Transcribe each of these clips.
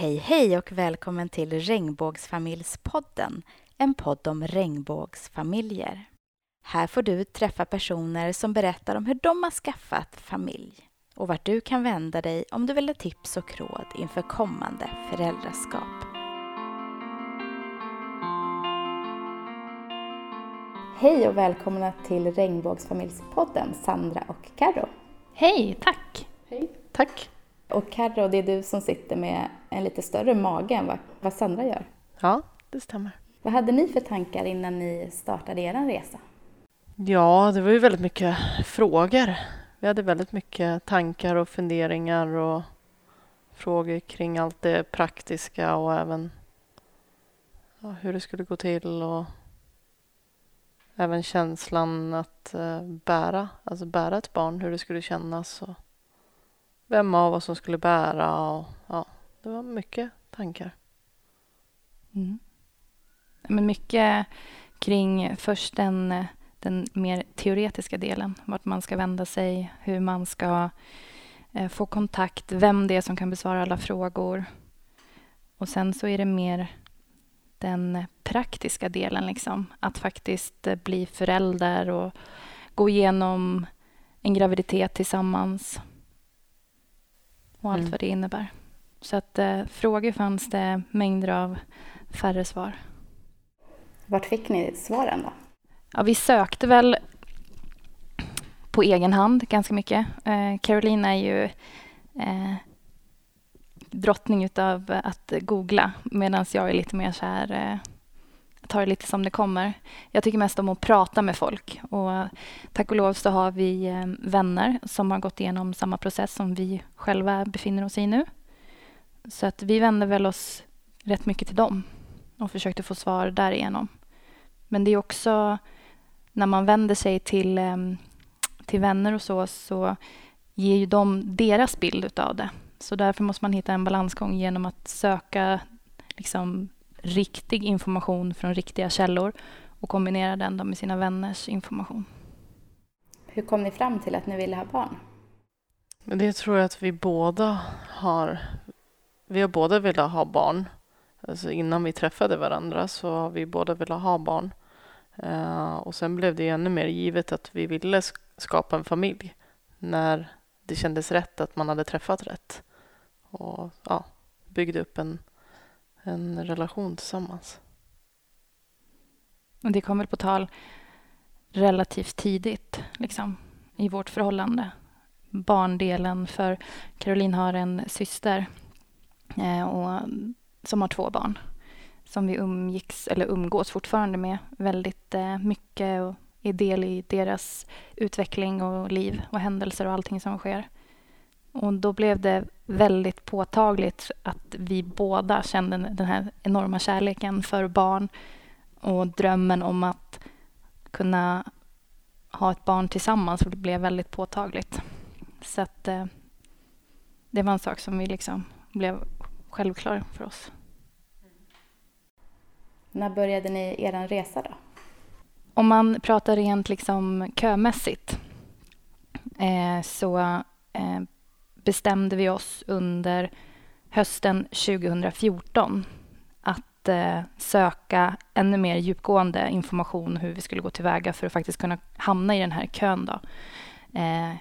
Hej hej och välkommen till Regnbågsfamiljspodden, en podd om regnbågsfamiljer. Här får du träffa personer som berättar om hur de har skaffat familj och vart du kan vända dig om du vill ha tips och råd inför kommande föräldraskap. Hej och välkomna till Regnbågsfamiljspodden, Sandra och Karo. Hej, tack! Hej, tack! Och Carro, det är du som sitter med en lite större mage än vad, vad Sandra gör. Ja, det stämmer. Vad hade ni för tankar innan ni startade er resa? Ja, det var ju väldigt mycket frågor. Vi hade väldigt mycket tankar och funderingar och frågor kring allt det praktiska och även ja, hur det skulle gå till och även känslan att uh, bära, alltså bära ett barn, hur det skulle kännas och vem av oss som skulle bära och ja, det var mycket tankar. Mm. Men mycket kring först den, den mer teoretiska delen, vart man ska vända sig, hur man ska eh, få kontakt, vem det är som kan besvara alla frågor. Och sen så är det mer den praktiska delen, liksom. att faktiskt eh, bli förälder och gå igenom en graviditet tillsammans och allt mm. vad det innebär. Så att eh, frågor fanns det mängder av, färre svar. Vart fick ni svaren då? Ja, vi sökte väl på egen hand ganska mycket. Eh, Caroline är ju eh, drottning utav att googla medan jag är lite mer så här eh, tar det lite som det kommer. Jag tycker mest om att prata med folk och tack och lov så har vi eh, vänner som har gått igenom samma process som vi själva befinner oss i nu. Så att vi vände väl oss rätt mycket till dem och försökte få svar därigenom. Men det är också när man vänder sig till, ehm, till vänner och så, så ger ju de deras bild utav det. Så därför måste man hitta en balansgång genom att söka liksom, riktig information från riktiga källor och kombinera den med sina vänners information. Hur kom ni fram till att ni ville ha barn? Det tror jag att vi båda har. Vi har båda velat ha barn. Alltså innan vi träffade varandra så har vi båda velat ha barn. Uh, och sen blev det ännu mer givet att vi ville skapa en familj när det kändes rätt att man hade träffat rätt. Och ja, byggde upp en en relation tillsammans. Och det kom väl på tal relativt tidigt liksom, i vårt förhållande. Barndelen, för Caroline har en syster eh, och, som har två barn som vi umgicks, eller umgås fortfarande med väldigt eh, mycket och är del i deras utveckling och liv och händelser och allting som sker. Och då blev det väldigt påtagligt att vi båda kände den här enorma kärleken för barn och drömmen om att kunna ha ett barn tillsammans det blev väldigt påtagligt. Så att eh, det var en sak som vi liksom blev självklar för oss. När började ni er resa då? Om man pratar rent liksom kömässigt eh, så eh, bestämde vi oss under hösten 2014 att eh, söka ännu mer djupgående information hur vi skulle gå tillväga för att faktiskt kunna hamna i den här kön då, eh,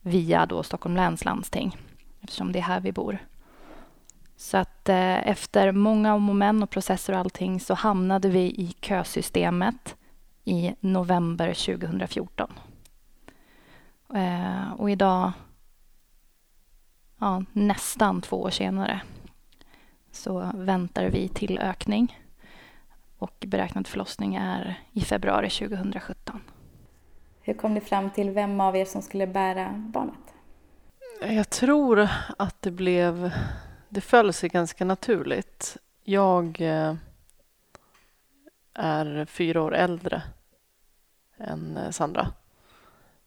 via då Stockholm läns landsting eftersom det är här vi bor. Så att eh, efter många om och men och processer och allting så hamnade vi i kösystemet i november 2014. Eh, och idag ja, nästan två år senare så väntar vi till ökning och beräknad förlossning är i februari 2017. Hur kom ni fram till vem av er som skulle bära barnet? Jag tror att det blev... Det föll sig ganska naturligt. Jag eh, är fyra år äldre än eh, Sandra.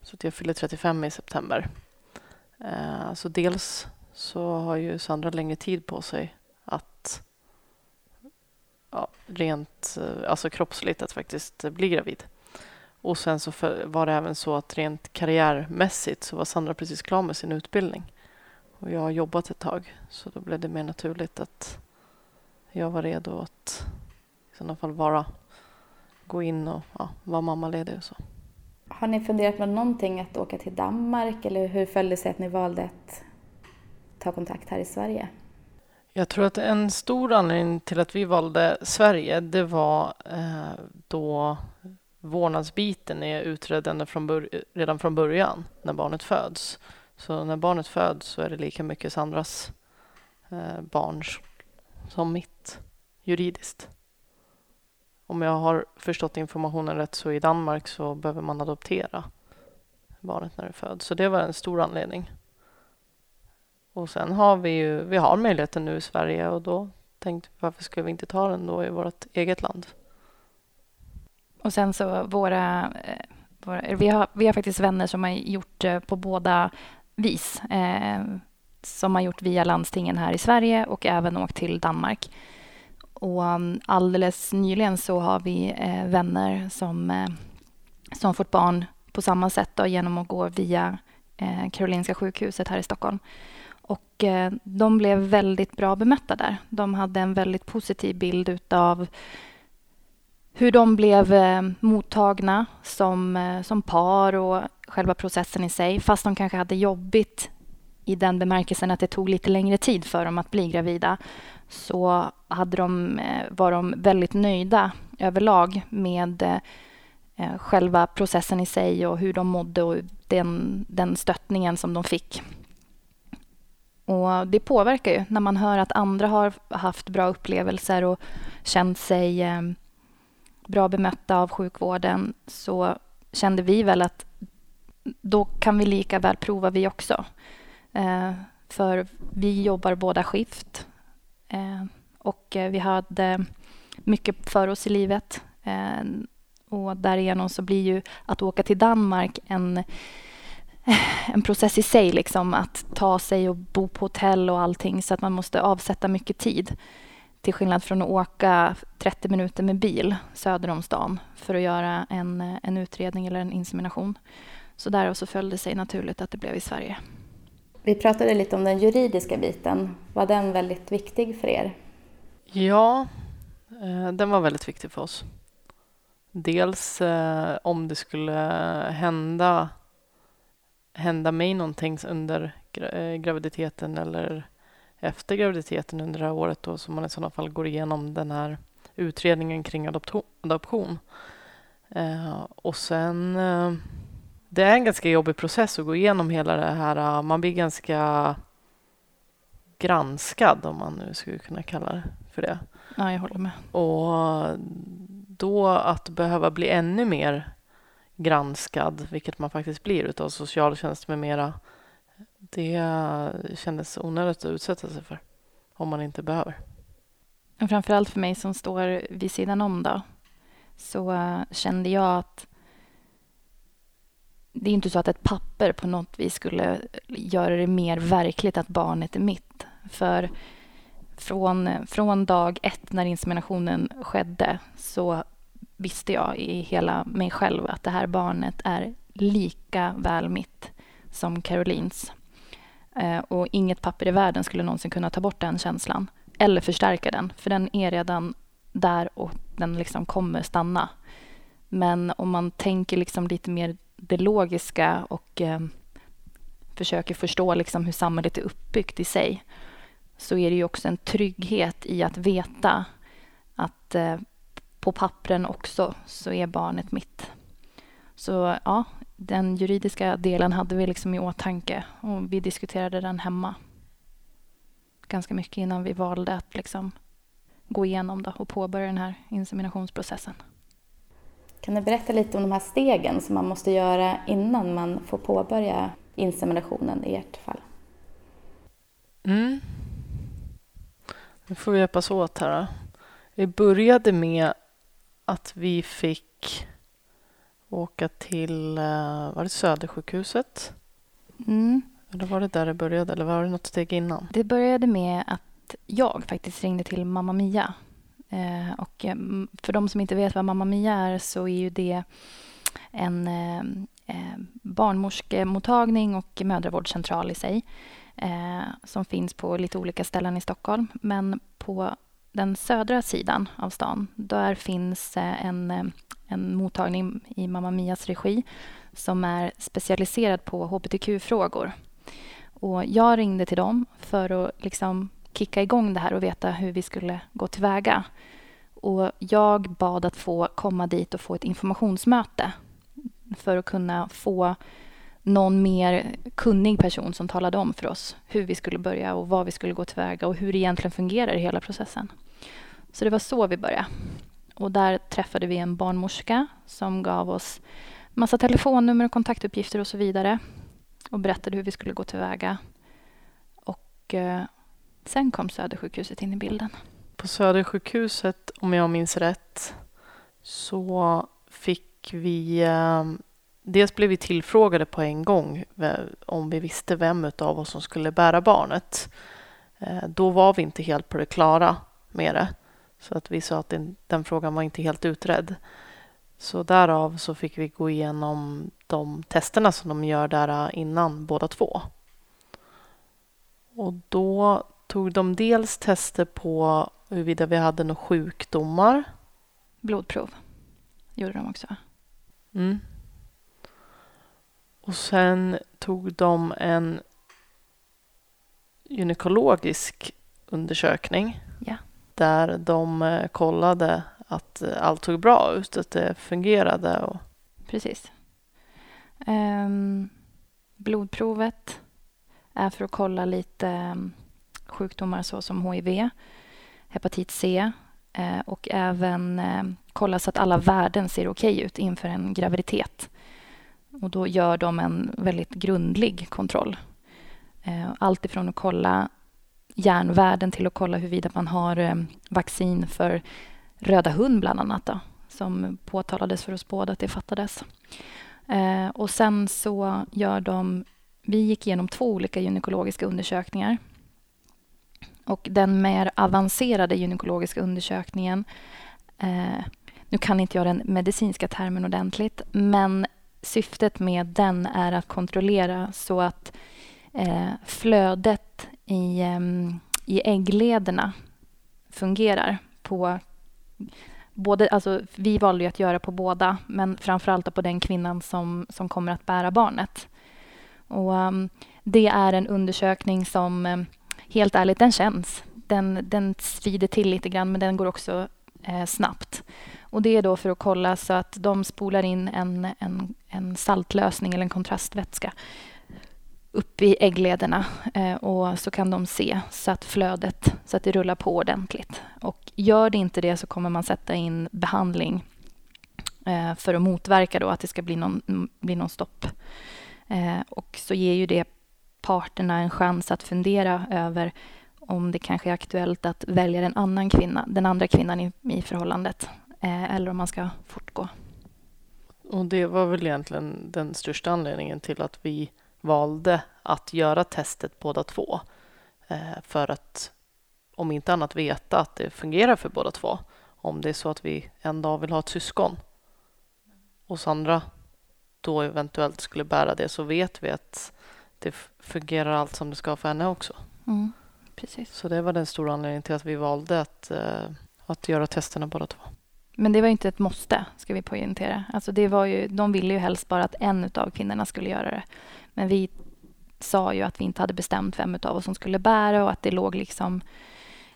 Så jag fyller 35 i september. Eh, så dels så har ju Sandra längre tid på sig att ja, rent eh, alltså kroppsligt att faktiskt bli gravid. Och sen så var det även så att rent karriärmässigt så var Sandra precis klar med sin utbildning. Och jag har jobbat ett tag så då blev det mer naturligt att jag var redo att i sådana fall vara, gå in och ja, vara mammaledig och så. Har ni funderat på någonting att åka till Danmark eller hur följde det sig att ni valde att ta kontakt här i Sverige? Jag tror att en stor anledning till att vi valde Sverige det var eh, då vårdnadsbiten är utredd från redan från början när barnet föds. Så när barnet föds så är det lika mycket Sandras eh, barn som mitt juridiskt. Om jag har förstått informationen rätt så i Danmark så behöver man adoptera barnet när det föds. Så det var en stor anledning. Och sen har vi ju, vi har möjligheten nu i Sverige och då tänkte vi varför skulle vi inte ta den då i vårt eget land? Och sen så våra, eh, våra vi, har, vi har faktiskt vänner som har gjort eh, på båda vis. Eh, som har gjort via landstingen här i Sverige och även åkt till Danmark. Och um, alldeles nyligen så har vi eh, vänner som, eh, som fått barn på samma sätt då, genom att gå via eh, Karolinska sjukhuset här i Stockholm. Och eh, de blev väldigt bra bemötta där. De hade en väldigt positiv bild utav hur de blev eh, mottagna som, eh, som par och själva processen i sig. Fast de kanske hade jobbigt i den bemärkelsen att det tog lite längre tid för dem att bli gravida så hade de, eh, var de väldigt nöjda överlag med eh, eh, själva processen i sig och hur de mådde och den, den stöttningen som de fick. Och det påverkar ju när man hör att andra har haft bra upplevelser och känt sig bra bemötta av sjukvården så kände vi väl att då kan vi lika väl prova vi också. För vi jobbar båda skift Eh, och eh, vi hade mycket för oss i livet. Eh, och därigenom så blir ju att åka till Danmark en, en process i sig, liksom att ta sig och bo på hotell och allting så att man måste avsätta mycket tid. Till skillnad från att åka 30 minuter med bil söder om stan för att göra en, en utredning eller en insemination. Så därav så följde det sig naturligt att det blev i Sverige. Vi pratade lite om den juridiska biten. Var den väldigt viktig för er? Ja, eh, den var väldigt viktig för oss. Dels eh, om det skulle hända, hända mig någonting under eh, graviditeten eller efter graviditeten under det här året då, som man i sådana fall går igenom den här utredningen kring adoption. Och sen... Det är en ganska jobbig process att gå igenom hela det här. Man blir ganska granskad, om man nu skulle kunna kalla det för det. Ja, jag håller med. Och då att behöva bli ännu mer granskad, vilket man faktiskt blir utav socialtjänst med mera, det kändes onödigt att utsätta sig för om man inte behöver. Framförallt för mig som står vid sidan om då, så uh, kände jag att det är inte så att ett papper på något vis skulle göra det mer verkligt att barnet är mitt. För från, från dag ett när inseminationen skedde så visste jag i hela mig själv att det här barnet är lika väl mitt som Carolines. Eh, och inget papper i världen skulle någonsin kunna ta bort den känslan eller förstärka den, för den är redan där och den liksom kommer stanna. Men om man tänker liksom lite mer det logiska och eh, försöker förstå liksom hur samhället är uppbyggt i sig så är det ju också en trygghet i att veta att eh, på pappren också så är barnet mitt. Så ja, den juridiska delen hade vi liksom i åtanke och vi diskuterade den hemma ganska mycket innan vi valde att liksom gå igenom då och påbörja den här inseminationsprocessen. Kan du berätta lite om de här stegen som man måste göra innan man får påbörja inseminationen i ert fall? Mm. Nu får vi hjälpas åt här. Då. Vi började med att vi fick åka till eh, var det Södersjukhuset. Mm. Eller var det där det började eller var det något steg innan? Det började med att jag faktiskt ringde till Mamma Mia. Eh, och eh, för de som inte vet vad Mamma Mia är så är ju det en eh, eh barnmorskemottagning och mödravårdscentral i sig. eh, som finns på lite olika ställen i Stockholm. Men på den södra sidan av stan, där finns eh, en, en mottagning i Mamma Mias regi som är specialiserad på hbtq-frågor. Och jag ringde till dem för att liksom kicka igång det här och veta hur vi skulle gå tillväga. Och jag bad att få komma dit och få ett informationsmöte för att kunna få någon mer kunnig person som talade om för oss hur vi skulle börja och vad vi skulle gå tillväga och hur det egentligen fungerar i hela processen. Så det var så vi började. Och där träffade vi en barnmorska som gav oss massa telefonnummer och kontaktuppgifter och så vidare och berättade hur vi skulle gå tillväga. Och eh, sen kom Södersjukhuset in i bilden. På Södersjukhuset, om jag minns rätt, så fick vi... Eh, dels blev vi tillfrågade på en gång eh, om vi visste vem av oss som skulle bära barnet. Eh, då var vi inte helt på det klara med det. Så att vi sa att den, den frågan var inte helt utredd. Så därav så fick vi gå igenom de testerna som de gör där innan båda två. Och då tog de dels tester på huruvida vi hade några sjukdomar. Blodprov gjorde de också. Mm. Och sen tog de en gynekologisk undersökning. Ja. Där de eh, kollade att allt såg bra ut, att det fungerade. Och... Precis. Um, blodprovet är för att kolla lite um, sjukdomar såsom hiv, hepatit C eh, och även eh, kolla så att alla värden ser okej okay ut inför en graviditet. Och då gör de en väldigt grundlig kontroll. Eh, allt ifrån att kolla järnvärden till att kolla huruvida man har vaccin för röda hund bland annat då, som påtalades för oss båda att det fattades. Och sen så gör de... Vi gick igenom två olika gynekologiska undersökningar. Och den mer avancerade gynekologiska undersökningen eh, nu kan inte jag den medicinska termen ordentligt, men syftet med den är att kontrollera så att eh, flödet i, eh, i ägglederna fungerar på både, alltså, vi valde ju att göra på båda, men framförallt på den kvinnan som, som kommer att bära barnet. Och, um, det är en undersökning som, um, helt ärligt, den känns. Den, den svider till lite grann, men den går också eh, snabbt. Och det är då för att kolla så att de spolar in en, en, en saltlösning eller en kontrastvätska upp i ägglederna eh, och så kan de se så att flödet, så att det rullar på ordentligt. Och gör det inte det så kommer man sätta in behandling eh, för att motverka då att det ska bli någon, bli någon stopp. Eh, och så ger ju det parterna en chans att fundera över om det kanske är aktuellt att välja en annan kvinna, den andra kvinnan i, i förhållandet eh, eller om man ska fortgå. Och det var väl egentligen den största anledningen till att vi valde att göra testet båda två eh, för att om inte annat veta att det fungerar för båda två. Om det är så att vi en dag vill ha ett syskon och Sandra då eventuellt skulle bära det så vet vi att det fungerar allt som det ska för henne också. Mm, precis. Så det var den stora anledningen till att vi valde att, eh, att göra testerna båda två. Men det var inte ett måste, ska vi poängtera. Alltså det var ju, de ville ju helst bara att en av kvinnorna skulle göra det. Men vi sa ju att vi inte hade bestämt vem av oss som skulle bära och att det låg liksom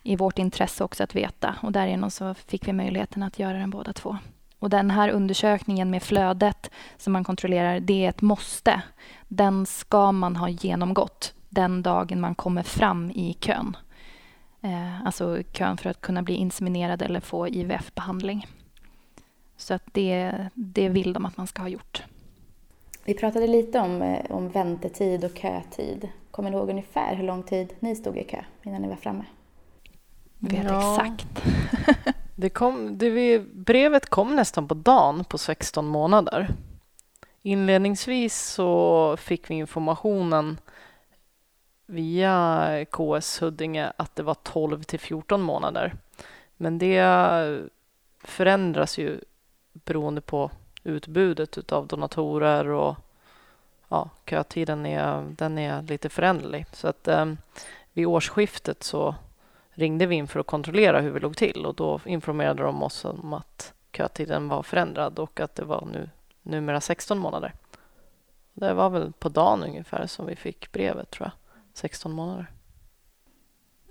i vårt intresse också att veta. Och därigenom så fick vi möjligheten att göra den båda två. Och den här undersökningen med flödet som man kontrollerar, det är ett måste. Den ska man ha genomgått den dagen man kommer fram i kön. Eh, alltså kön för att kunna bli inseminerad eller få IVF-behandling. Så att det, det vill de att man ska ha gjort. Vi pratade lite om, eh, om väntetid och kötid. Kommer ni ihåg ungefär hur lång tid ni stod i kö innan ni var framme? Vet ja. exakt. det kom, det, brevet kom nästan på dagen på 16 månader. Inledningsvis så fick vi informationen via KS Huddinge att det var 12 till 14 månader. Men det förändras ju beroende på utbudet av donatorer och ja, kötiden är, den är lite föränderlig. Så att eh, vid årsskiftet så ringde vi in för att kontrollera hur vi låg till och då informerade de oss om att kötiden var förändrad och att det var nu, numera 16 månader. Det var väl på dagen ungefär som vi fick brevet, tror jag. 16 månader.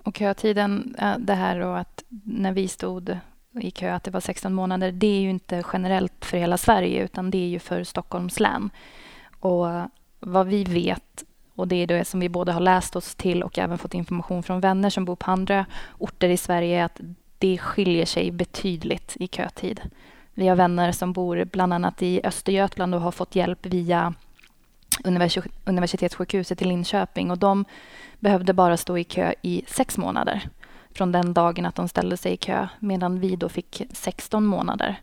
Och kötiden, eh, det här och att när vi stod i kö att det var 16 månader, det är ju inte generellt för hela Sverige utan det är ju för Stockholms län. Och vad vi vet, och det är det som vi både har läst oss till och även fått information från vänner som bor på andra orter i Sverige, att det skiljer sig betydligt i kötid. Vi har vänner som bor bland annat i Östergötland och har fått hjälp via universitetssjukhuset i Linköping och de behövde bara stå i kö i sex månader från den dagen att de ställde sig i kö medan vi då fick 16 månader.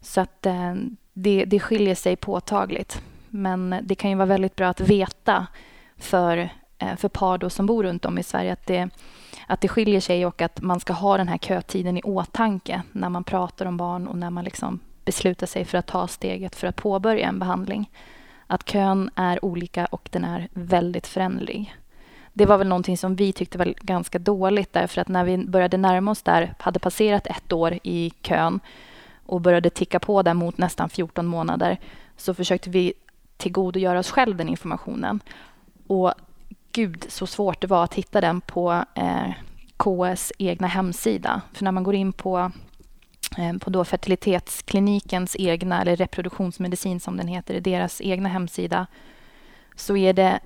Så att eh, det, det skiljer sig påtagligt. Men det kan ju vara väldigt bra att veta för, eh, för par då som bor runt om i Sverige att det, att det skiljer sig och att man ska ha den här kötiden i åtanke när man pratar om barn och när man liksom beslutar sig för att ta steget för att påbörja en behandling. Att kön är olika och den är väldigt föränderlig. Det var väl någonting som vi tyckte var ganska dåligt därför att när vi började närma oss där, hade passerat ett år i kön och började ticka på där mot nästan 14 månader så försökte vi tillgodogöra oss själv den informationen. Och gud så svårt det var att hitta den på eh, KS egna hemsida. För när man går in på, eh, på då fertilitetsklinikens egna, eller reproduktionsmedicin som den heter, deras egna hemsida, så är det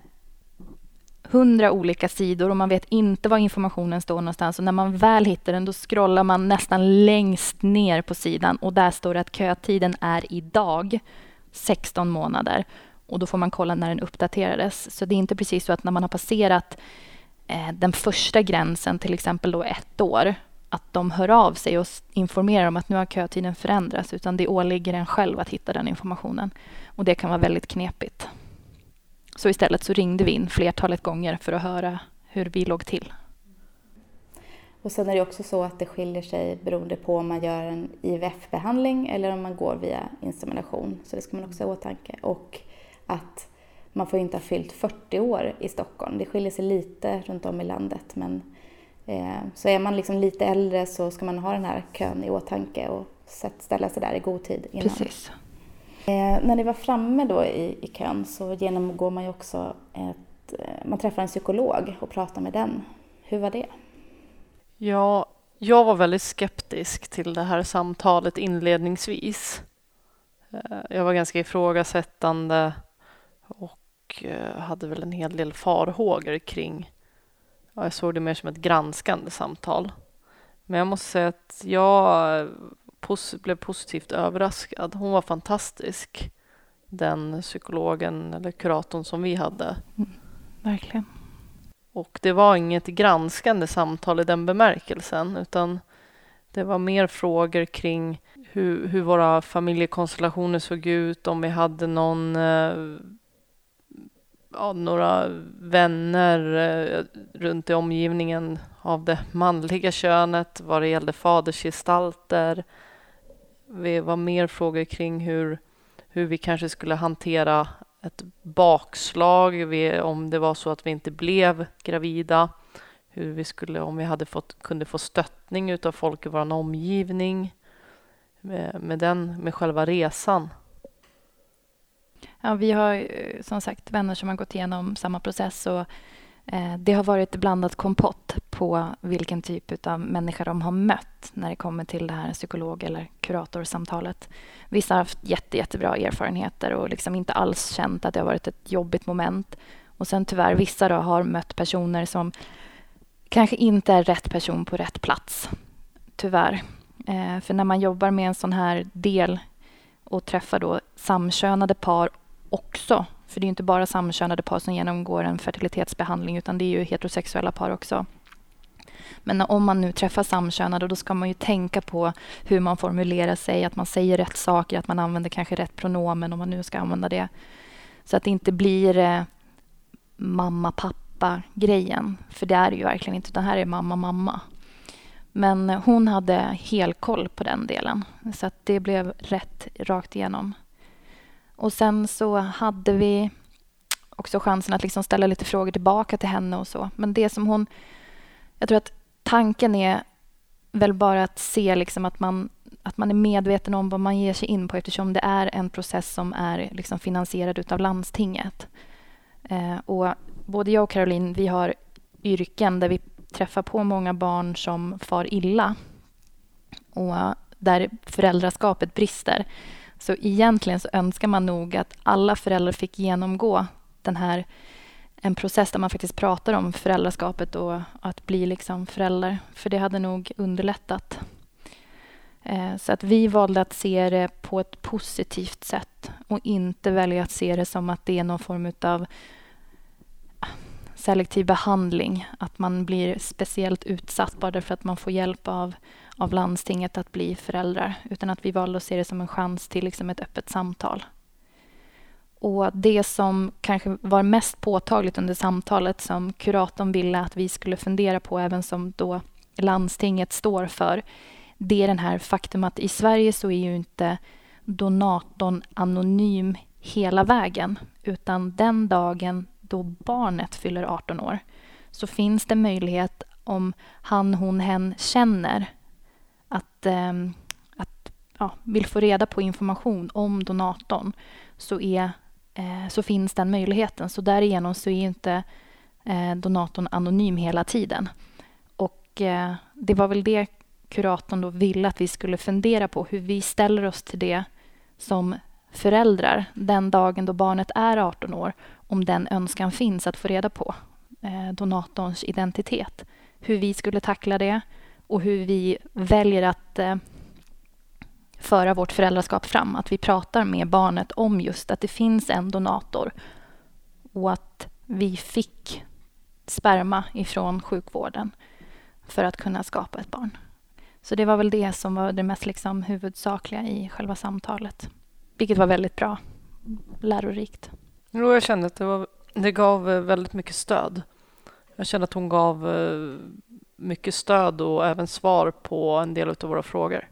hundra olika sidor och man vet inte var informationen står någonstans. Och när man väl hittar den, då scrollar man nästan längst ner på sidan och där står det att kötiden är idag 16 månader. Och då får man kolla när den uppdaterades. Så det är inte precis så att när man har passerat eh, den första gränsen, till exempel då ett år, att de hör av sig och informerar om att nu har kötiden förändrats, utan det åligger en själv att hitta den informationen. Och det kan vara väldigt knepigt. Så istället så ringde vi in flertalet gånger för att höra hur vi låg till. Och sen är det också så att det skiljer sig beroende på om man gör en IVF-behandling eller om man går via insemination. Så det ska man också ha i åtanke. Och att man får inte ha fyllt 40 år i Stockholm. Det skiljer sig lite runt om i landet. Men, eh, så är man liksom lite äldre så ska man ha den här kön i åtanke och ställa sig där i god tid innan. Precis. Eh, när ni var framme då i, i kön så genomgår man ju också ett, eh, man träffar en psykolog och pratar med den. Hur var det? Ja, jag var väldigt skeptisk till det här samtalet inledningsvis. Eh, jag var ganska ifrågasättande och eh, hade väl en hel del farhågor kring, ja, jag såg det mer som ett granskande samtal. Men jag måste säga att jag pos blev positivt överraskad. Hon var fantastisk, den psykologen eller kuratorn som vi hade. Mm, verkligen. Och det var inget granskande samtal i den bemärkelsen, utan det var mer frågor kring hur, hur våra familjekonstellationer såg ut, om vi hade någon eh, ja, några vänner eh, runt i omgivningen av det manliga könet vad det gällde fadersgestalter. Det var mer frågor kring hur, hur vi kanske skulle hantera ett bakslag om det var så att vi inte blev gravida. Hur vi skulle, om vi hade fått, kunde få stöttning av folk i vår omgivning med, med, den, med själva resan. Ja, vi har eh, som sagt vänner som har gått igenom samma process och eh, det har varit blandat kompott på vilken typ av människa de har mött när det kommer till det här psykolog eller kuratorsamtalet. Vissa har haft jätte, jättebra erfarenheter och liksom inte alls känt att det har varit ett jobbigt moment. Och sen tyvärr, vissa då har mött personer som kanske inte är rätt person på rätt plats. Tyvärr. Eh, för när man jobbar med en sån här del och träffar då samkönade par också, för det är inte bara samkönade par som genomgår en fertilitetsbehandling utan det är ju heterosexuella par också. Men om man nu träffar samkönade då ska man ju tänka på hur man formulerar sig, att man säger rätt saker, att man använder kanske rätt pronomen om man nu ska använda det. Så att det inte blir eh, mamma, pappa grejen. För det är det ju verkligen inte, utan här är mamma, mamma. Men hon hade helkoll på den delen, så att det blev rätt rakt igenom. Och sen så hade vi också chansen att liksom ställa lite frågor tillbaka till henne och så. Men det som hon... Jag tror att tanken är väl bara att se liksom att, man, att man är medveten om vad man ger sig in på eftersom det är en process som är liksom finansierad av landstinget. Eh, och både jag och Caroline, vi har yrken där vi träffar på många barn som far illa och där föräldraskapet brister. Så egentligen så önskar man nog att alla föräldrar fick genomgå den här en process där man faktiskt pratar om föräldraskapet och att bli liksom förälder. För det hade nog underlättat. Eh, så att vi valde att se det på ett positivt sätt och inte välja att se det som att det är någon form av selektiv behandling. Att man blir speciellt utsatt bara därför att man får hjälp av, av landstinget att bli föräldrar. Utan att vi valde att se det som en chans till liksom ett öppet samtal. Och det som kanske var mest påtagligt under samtalet som kuratorn ville att vi skulle fundera på, även som då landstinget står för, det är den här faktum att i Sverige så är ju inte donatorn anonym hela vägen, utan den dagen då barnet fyller 18 år så finns det möjlighet om han, hon, hen känner att, eh, att ja, vill få reda på information om donatorn så, är, eh, så finns den möjligheten. Så därigenom så är inte eh, donatorn anonym hela tiden. Och eh, det var väl det kuratorn då ville att vi skulle fundera på, hur vi ställer oss till det som föräldrar den dagen då barnet är 18 år om den önskan finns att få reda på eh, donatorns identitet. Hur vi skulle tackla det och hur vi väljer att eh, föra vårt föräldraskap fram. Att vi pratar med barnet om just att det finns en donator och att vi fick sperma ifrån sjukvården för att kunna skapa ett barn. Så det var väl det som var det mest liksom huvudsakliga i själva samtalet. Vilket var väldigt bra, lärorikt. Jo, jag kände att det, var, det gav eh, väldigt mycket stöd. Jag kände att hon gav eh, mycket stöd och även svar på en del av våra frågor.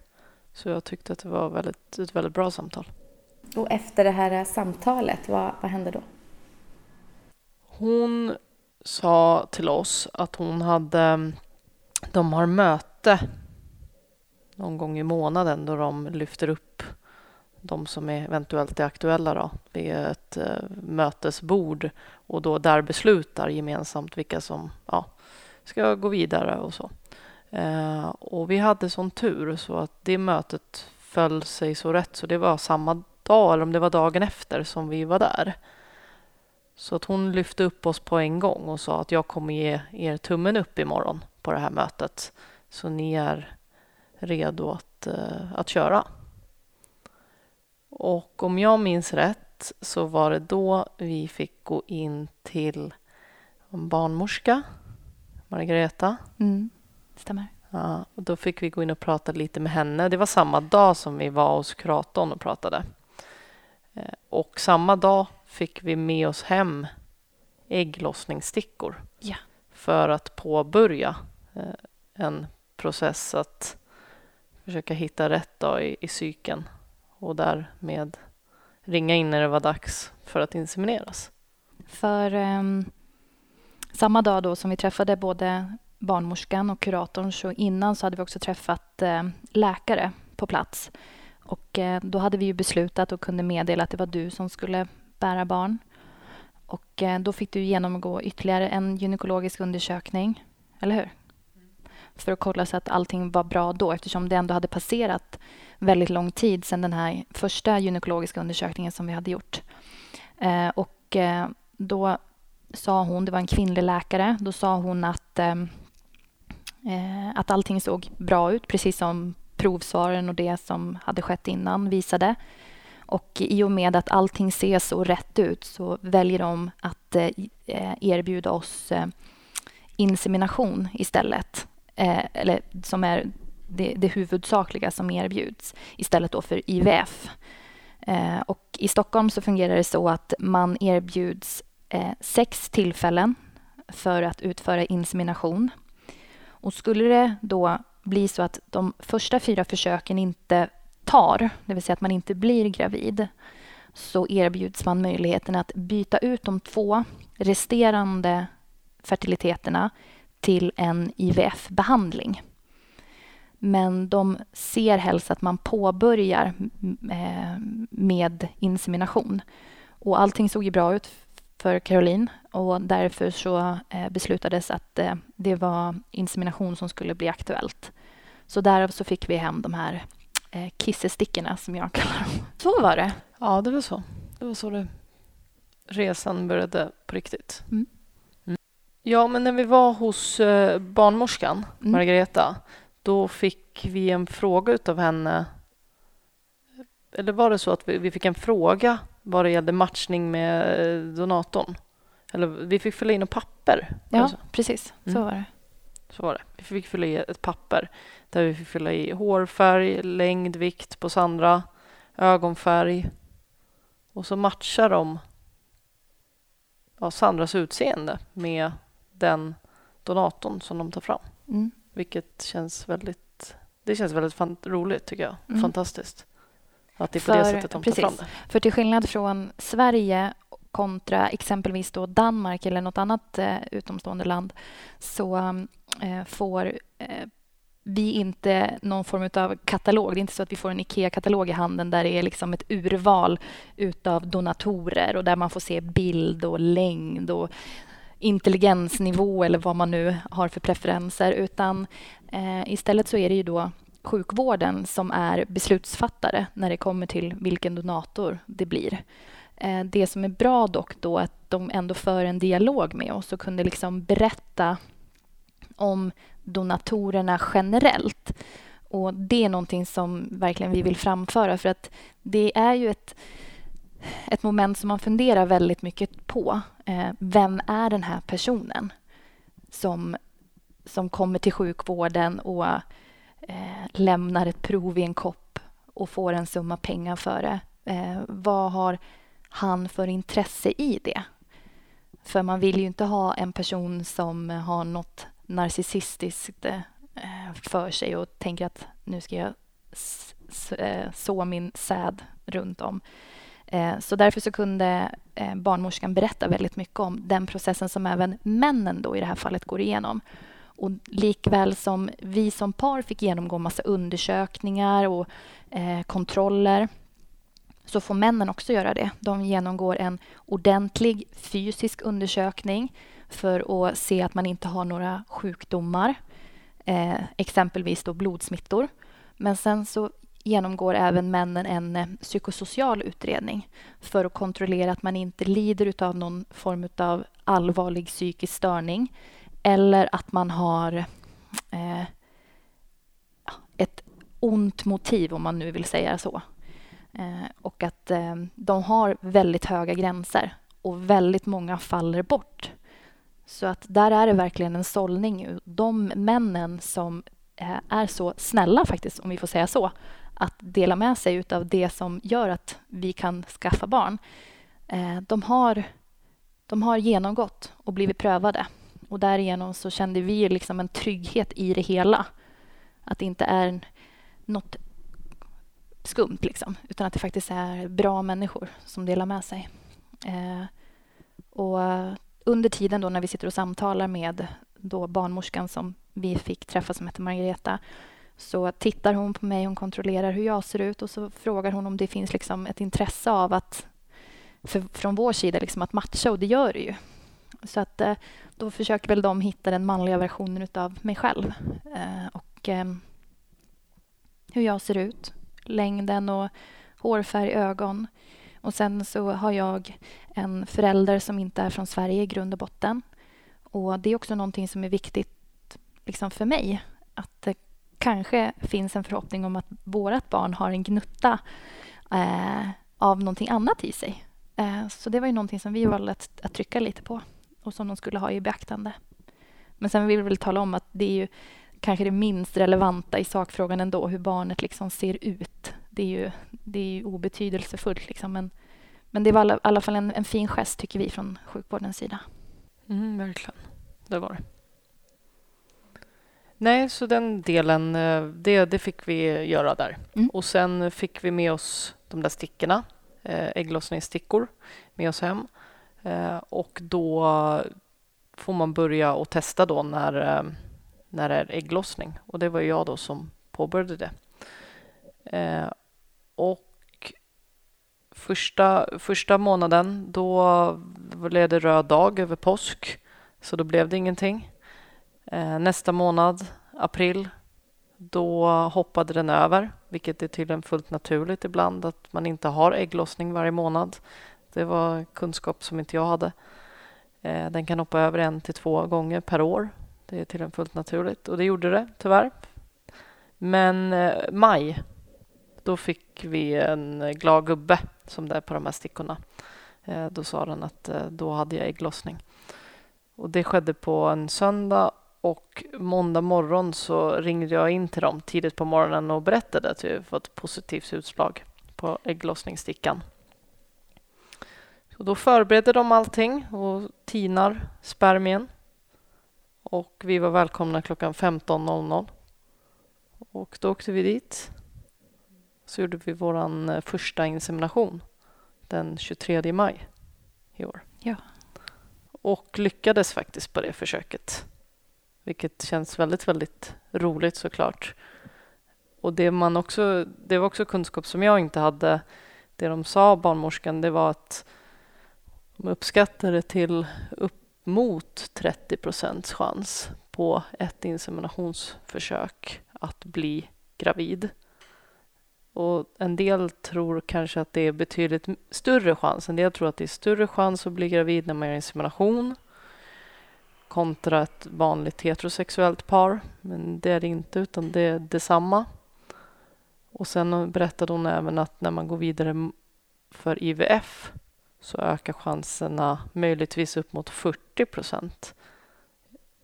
Så jag tyckte att det var väldigt, ett väldigt bra samtal. Och efter det här samtalet, vad, vad hände då? Hon sa till oss att hon hade, de har möte någon gång i månaden då de lyfter upp de som är eventuellt är aktuella då, vid ett eh, mötesbord och då där beslutar gemensamt vilka som ja, ska gå vidare och så. Eh, och vi hade sån tur så att det mötet föll sig så rätt så det var samma dag eller om det var dagen efter som vi var där. Så att hon lyfte upp oss på en gång och sa att jag kommer ge er tummen upp imorgon på det här mötet. Så ni är redo att, eh, att köra. Och om jag minns rätt så var det då vi fick gå in till en barnmorska, Margareta. Mm, stämmer. Ja, och då fick vi gå in och prata lite med henne. Det var samma dag som vi var hos kuratorn och pratade. Eh, och samma dag fick vi med oss hem ägglossningsstickor ja. för att påbörja eh, en process att försöka hitta rätt då i, i psyken och därmed ringa in när det var dags för att insemineras. För um, samma dag då som vi träffade både barnmorskan och kuratorn så innan så hade vi också träffat uh, läkare på plats. Och uh, då hade vi ju beslutat och kunde meddela att det var du som skulle bära barn. Och uh, då fick du genomgå ytterligare en gynekologisk undersökning, eller hur? För att kolla så att allting var bra då eftersom det ändå hade passerat väldigt lång tid sedan den här första gynekologiska undersökningen som vi hade gjort. Eh, och eh, då sa hon, det var en kvinnlig läkare, då sa hon att, eh, eh att allting såg bra ut, precis som provsvaren och det som hade skett innan visade. Och i och med att allting ser så rätt ut så väljer de att eh, eh erbjuda oss eh, insemination istället. Eh, eller som är det, det huvudsakliga som erbjuds istället då för IVF. Eh, och I Stockholm så fungerar det så att man erbjuds eh, sex tillfällen för att utföra insemination. Och skulle det då bli så att de första fyra försöken inte tar, det vill säga att man inte blir gravid, så erbjuds man möjligheten att byta ut de två resterande fertiliteterna till en IVF-behandling. Men de ser helst att man påbörjar eh, med insemination. Och allting såg ju bra ut för Caroline och därför så eh, beslutades att eh, det var insemination som skulle bli aktuellt. Så därav så fick vi hem de här kissestickorna som jag kallar dem. Så var det. Ja, det var så. Det var så det resan började på riktigt. Mm. Mm. Ja, men när vi var hos barnmorskan, mm. Margareta, då fick vi en fråga av henne. Eller var det så att vi, fick en fråga vad det gällde matchning med eh, donatorn? Eller vi fick fylla in ett papper. Ja, precis. Så mm. var det. Så var det. Vi fick fylla i ett papper där vi fick fylla i hårfärg, längd, vikt på Sandra, ögonfärg och så matchar de ja, Sandras utseende med den donatorn som de tar fram. Mm. Vilket känns väldigt, det känns väldigt fan, roligt tycker jag. Mm. Fantastiskt. Att det är på för, det sättet de precis. tar fram det. För till skillnad från Sverige kontra exempelvis då Danmark eller något annat eh, utomstående land så eh, får eh, vi inte någon form av katalog. Det är inte så att vi får en IKEA-katalog i handen där det är liksom ett urval utav donatorer och där man får se bild och längd och intelligensnivå eller vad man nu har för preferenser utan eh, istället så är det ju då sjukvården som är beslutsfattare när det kommer till vilken donator det blir. Eh, det som är bra dock då är att de ändå för en dialog med oss och kunde liksom berätta om donatorerna generellt. Och Det är någonting som verkligen vi vill framföra för att det är ju ett ett moment som man funderar väldigt mycket på. Eh, vem är den här personen som, som kommer till sjukvården och eh, lämnar ett prov i en kopp och får en summa pengar för det? Eh, vad har han för intresse i det? För man vill ju inte ha en person som har något narcissistiskt eh, för sig och tänker att nu ska jag eh, så min säd runt om. Eh, så därför så kunde eh, barnmorskan berätta väldigt mycket om den processen som även männen då i det här fallet går igenom. Och likväl som vi som par fick genomgå massa undersökningar och eh, kontroller så får männen också göra det. De genomgår en ordentlig fysisk undersökning för att se att man inte har några sjukdomar, eh, exempelvis då blodsmittor. Men sen så genomgår även männen en eh, psykosocial utredning för att kontrollera att man inte lider av någon form av allvarlig psykisk störning eller att man har eh, ett ont motiv, om man nu vill säga så. Eh, och att eh, de har väldigt höga gränser och väldigt många faller bort. Så att där är det verkligen en sållning. De männen som eh, är så snälla, faktiskt, om vi får säga så, att dela med sig av det som gör att vi kan skaffa barn. Eh, de har, de har genomgått och blivit prövade. Och därigenom så kände vi liksom en trygghet i det hela. Att det inte är något skumt, liksom, utan att det faktiskt är bra människor som delar med sig. Eh, och under tiden då när vi sitter och samtalar med då barnmorskan som vi fick träffa, som heter Margareta, så tittar hon på mig, hon kontrollerar hur jag ser ut och så frågar hon om det finns liksom ett intresse av att för, från vår sida liksom att matcha och det gör det ju. Så att eh, då försöker väl de hitta den manliga versionen utav mig själv eh, och ehm, hur jag ser ut, längden och hårfärg, ögon. Och sen så har jag en förälder som inte är från Sverige i grund och botten. Och det är också någonting som är viktigt liksom för mig. Att eh, kanske finns en förhoppning om att vårt barn har en gnutta eh, av någonting annat i sig. Eh, så det var ju någonting som vi valde att, att, trycka lite på och som de skulle ha i beaktande. Men sen vill vi väl tala om att det är ju kanske det minst relevanta i sakfrågan ändå, hur barnet liksom ser ut. Det är ju, det är ju obetydelsefullt. Liksom, men, men det var i alla fall en, en fin gest, tycker vi, från sjukvårdens sida. Mm, verkligen. Det var det. Nej, så den delen, eh, det, det fick vi göra där. Mm. Och sen fick vi med oss de där stickorna eh, ägglossningsstickor med oss hem. Eh, och då får man börja och testa då när, när det är ägglossning. Och det var jag då som påbörjade det. Och första, första månaden då blev det röd dag över påsk. Så då blev det ingenting. Eh, nästa månad, april, då hoppade den över, vilket är tydligen fullt naturligt ibland att man inte har ägglossning varje månad. Det var kunskap som inte jag hade. Eh, den kan hoppa över en till två gånger per år. Det är tydligen fullt naturligt och det gjorde det tyvärr. Men eh, maj, då fick vi en glad gubbe som det är på de här stickorna. Eh, då sa den att eh, då hade jag ägglossning. Och det skedde på en söndag och måndag morgon så ringde jag in till dem tidigt på morgonen och berättade att vi fått positivt utslag på ägglossningsstickan. Och då förbereder de allting och tinar spermien. Och vi var välkomna klockan 15.00. Och då åkte vi dit. Så gjorde vi vår eh, första insemination den 23 maj i år. Ja. Och lyckades faktiskt på det försöket. Vilket känns väldigt, väldigt roligt såklart. Och det, man också, det var också kunskap som jag inte hade. Det de sa, barnmorskan, det var att de uppskattade till upp mot 30 procents chans på ett inseminationsförsök att bli gravid. Och en del tror kanske att det är betydligt större chans. En del tror att det är större chans att bli gravid när man gör insemination kontra ett vanligt heterosexuellt par. Men det är det inte, utan det är detsamma. Och sen berättade hon även att när man går vidare för IVF så ökar chanserna möjligtvis upp mot 40 procent.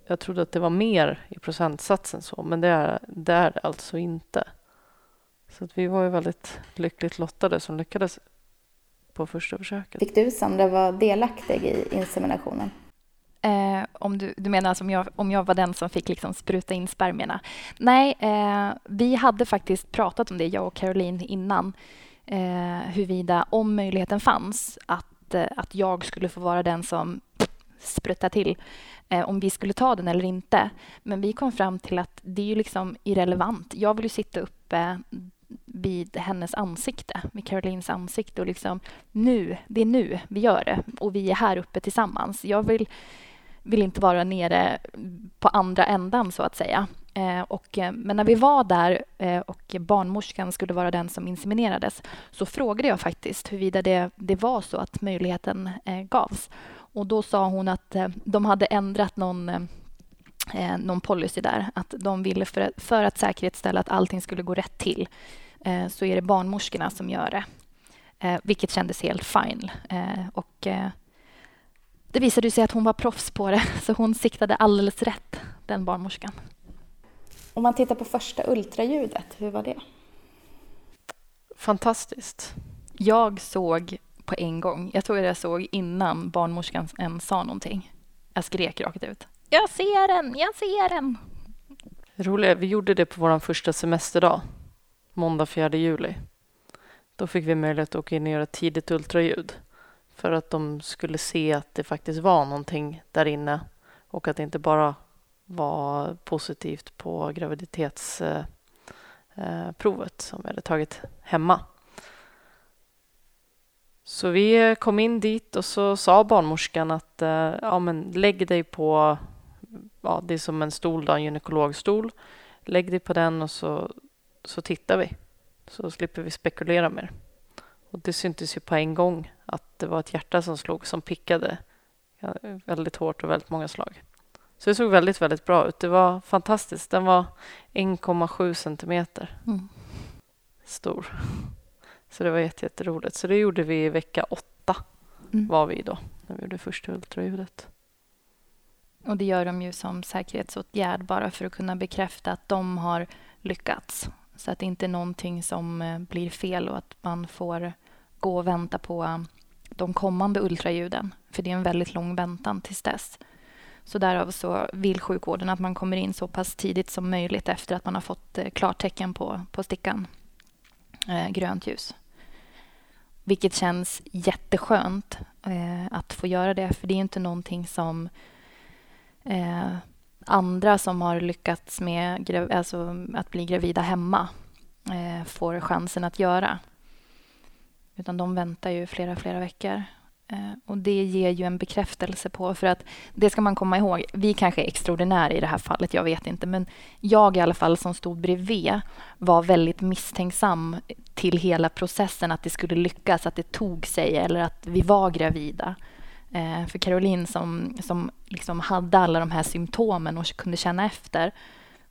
Jag trodde att det var mer i procentsatsen så, men det är det är alltså inte. Så att vi var ju väldigt lyckligt lottade som lyckades på första försöket. Fick du, Sandra, vara delaktig i inseminationen? Eh, om du, du menar alltså om jag, om jag var den som fick liksom spruta in spermierna? Nej, eh, vi hade faktiskt pratat om det, jag och Caroline, innan. Eh, huruvida, om möjligheten fanns, att, eh, att jag skulle få vara den som spruttar till eh, om vi skulle ta den eller inte. Men vi kom fram till att det är ju liksom irrelevant. Jag vill ju sitta uppe vid hennes ansikte, vid Carolines ansikte och liksom nu, det är nu vi gör det och vi är här uppe tillsammans. Jag vill vill inte vara nere på andra ändan så att säga. Eh, och, eh, men när vi var där eh, och barnmorskan skulle vara den som inseminerades så frågade jag faktiskt huruvida det, det var så att möjligheten eh, gavs. Och då sa hon att eh, de hade ändrat någon eh, eh någon policy där. Att de ville för, för att säkerställa att allting skulle gå rätt till eh, så är det barnmorskorna som gör det. vilket kändes helt fine. och det visade sig att hon var proffs på det, så hon siktade alldeles rätt, den barnmorskan. Om man tittar på första ultraljudet, hur var det? Fantastiskt. Jag såg på en gång. Jag tror jag såg innan barnmorskan ens sa någonting. Jag skrek rakt ut. Jag ser den, jag ser den. Roligt, vi gjorde det på vår första semesterdag, måndag 4 juli. Då fick vi möjlighet att åka in och göra tidigt ultraljud för att de skulle se att det faktiskt var någonting där inne och att det inte bara var positivt på graviditetsprovet eh, eh, som vi hade tagit hemma. Så vi kom in dit och så sa barnmorskan att eh, ja, men lägg dig på, ja, det är som en stol, då, en gynekologstol. Lägg dig på den och så, så tittar vi. Så slipper vi spekulera mer. Och det syntes ju på en gång att det var ett hjärta som slog som pickade väldigt hårt och väldigt många slag. Så det såg väldigt, väldigt bra ut. Det var fantastiskt. Den var 1,7 centimeter mm. stor. Så det var jätteroligt. Så det gjorde vi i vecka åtta mm. var vi då, när vi gjorde första ultraljudet. Och det gör de ju som säkerhetsåtgärd bara för att kunna bekräfta att de har lyckats. Så att det inte är någonting som eh, blir fel och att man får gå och vänta på de kommande ultraljuden. För det är en väldigt lång väntan tills dess. Så därav så vill sjukvården att man kommer in så pass tidigt som möjligt efter att man har fått eh, klartecken på, på stickan, eh, grönt ljus. vilket känns jätteskönt eh, att få göra det, för det är inte någonting som eh, andra som har lyckats med alltså, att bli gravida hemma eh, får chansen att göra. Utan de väntar ju flera, flera veckor. Eh, och det ger ju en bekräftelse på, för att det ska man komma ihåg, vi kanske är extraordinära i det här fallet, jag vet inte, men jag i alla fall som stod bredvid var väldigt misstänksam till hela processen, att det skulle lyckas, att det tog sig eller att vi var gravida. Eh, för Caroline som, som liksom hade alla de här symptomen och kunde känna efter,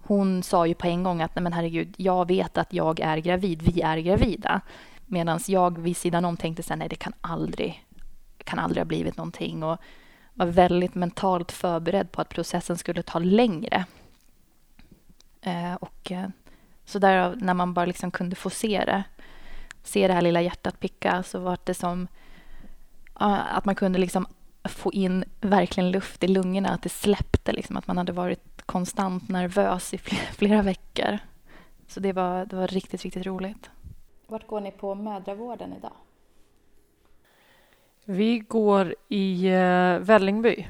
hon sa ju på en gång att nej men herregud, jag vet att jag är gravid, vi är gravida. Medan jag vid sidan om tänkte så nej det kan aldrig, kan aldrig ha blivit någonting och var väldigt mentalt förberedd på att processen skulle ta längre. Eh, och eh, så där när man bara liksom kunde få se det, se det här lilla hjärtat picka, så var det som att man kunde liksom få in verkligen luft i lungorna, att det släppte, liksom, att man hade varit konstant nervös i flera, flera veckor. Så det var, det var riktigt, riktigt roligt. Vart går ni på mödravården idag? Vi går i eh, Vällingby.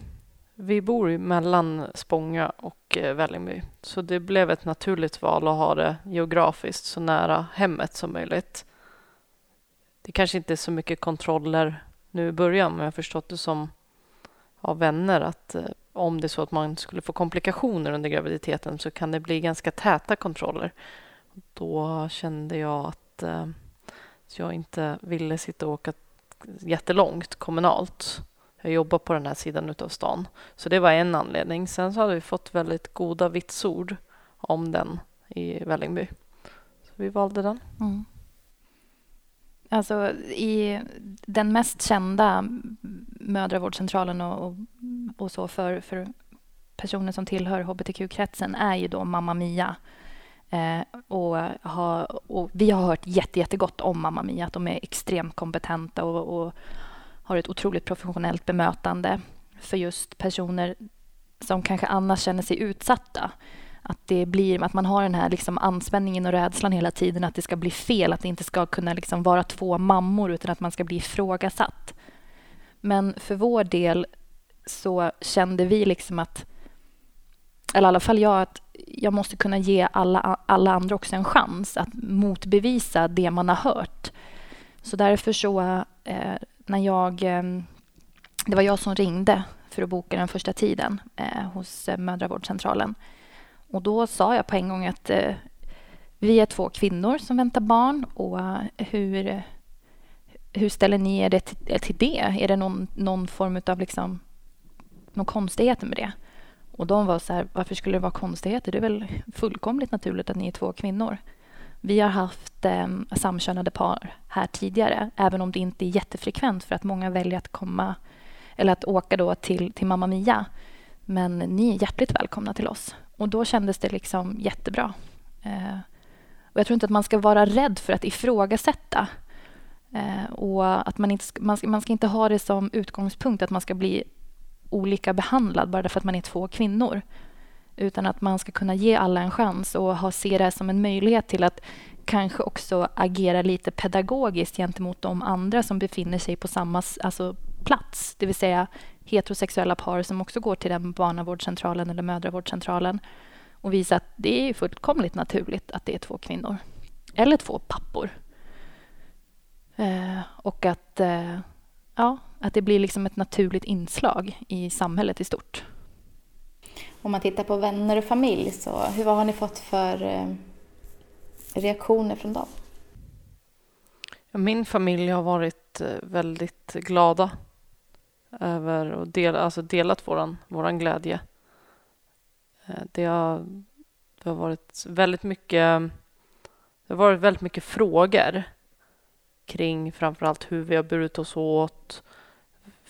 Vi bor mellan Spånga och eh, Vällingby, så det blev ett naturligt val att ha det geografiskt så nära hemmet som möjligt. Det kanske inte är så mycket kontroller nu i början, men jag har förstått det som av vänner att eh, om det är så att man skulle få komplikationer under graviditeten så kan det bli ganska täta kontroller. Då kände jag att att eh, jag inte ville sitta och åka jättelångt kommunalt. Jag jobbar på den här sidan av stan. Så det var en anledning. Sen så hade vi fått väldigt goda vitsord om den i Vällingby. Så vi valde den. Mm. Alltså i den mest kända mödravårdscentralen och, och, och så för, för personer som tillhör hbtq-kretsen är ju då Mamma Mia. Eh, och, ha, och vi har hört jätte, jättegott om Mamma Mia, att de är extremt kompetenta och, och har ett otroligt professionellt bemötande för just personer som kanske annars känner sig utsatta. Att, det blir, att man har den här liksom anspänningen och rädslan hela tiden att det ska bli fel, att det inte ska kunna liksom vara två mammor utan att man ska bli ifrågasatt. Men för vår del så kände vi liksom att, eller i alla fall jag, att jag måste kunna ge alla, alla andra också en chans att motbevisa det man har hört. Så därför så, eh, när jag... Eh, det var jag som ringde för att boka den första tiden eh, hos eh, mödravårdscentralen. Och då sa jag på en gång att eh, vi är två kvinnor som väntar barn och eh, hur, hur ställer ni er till, till det? Är det någon, någon form av liksom, någon konstigheter med det? Och de var så här, varför skulle det vara konstigheter? Det är väl fullkomligt naturligt att ni är två kvinnor. Vi har haft eh, samkönade par här tidigare, även om det inte är jättefrekvent för att många väljer att komma eller att åka då till, till Mamma Mia. Men ni är hjärtligt välkomna till oss. Och då kändes det liksom jättebra. Eh, och jag tror inte att man ska vara rädd för att ifrågasätta. Eh, och att man, inte, man, ska, man ska inte ha det som utgångspunkt att man ska bli olika behandlad bara för att man är två kvinnor. Utan att man ska kunna ge alla en chans och ha, se det som en möjlighet till att kanske också agera lite pedagogiskt gentemot de andra som befinner sig på samma alltså, plats. Det vill säga heterosexuella par som också går till den barnavårdscentralen eller mödravårdscentralen och visa att det är fullkomligt naturligt att det är två kvinnor. Eller två pappor. Eh, och att, eh, ja, att det blir liksom ett naturligt inslag i samhället i stort. Om man tittar på vänner och familj, så hur, vad har ni fått för eh, reaktioner från dem? Min familj har varit eh, väldigt glada över och del, alltså delat våran, våran glädje. Eh, det har, det har varit väldigt mycket det har varit väldigt mycket frågor kring framförallt hur vi har burit oss åt.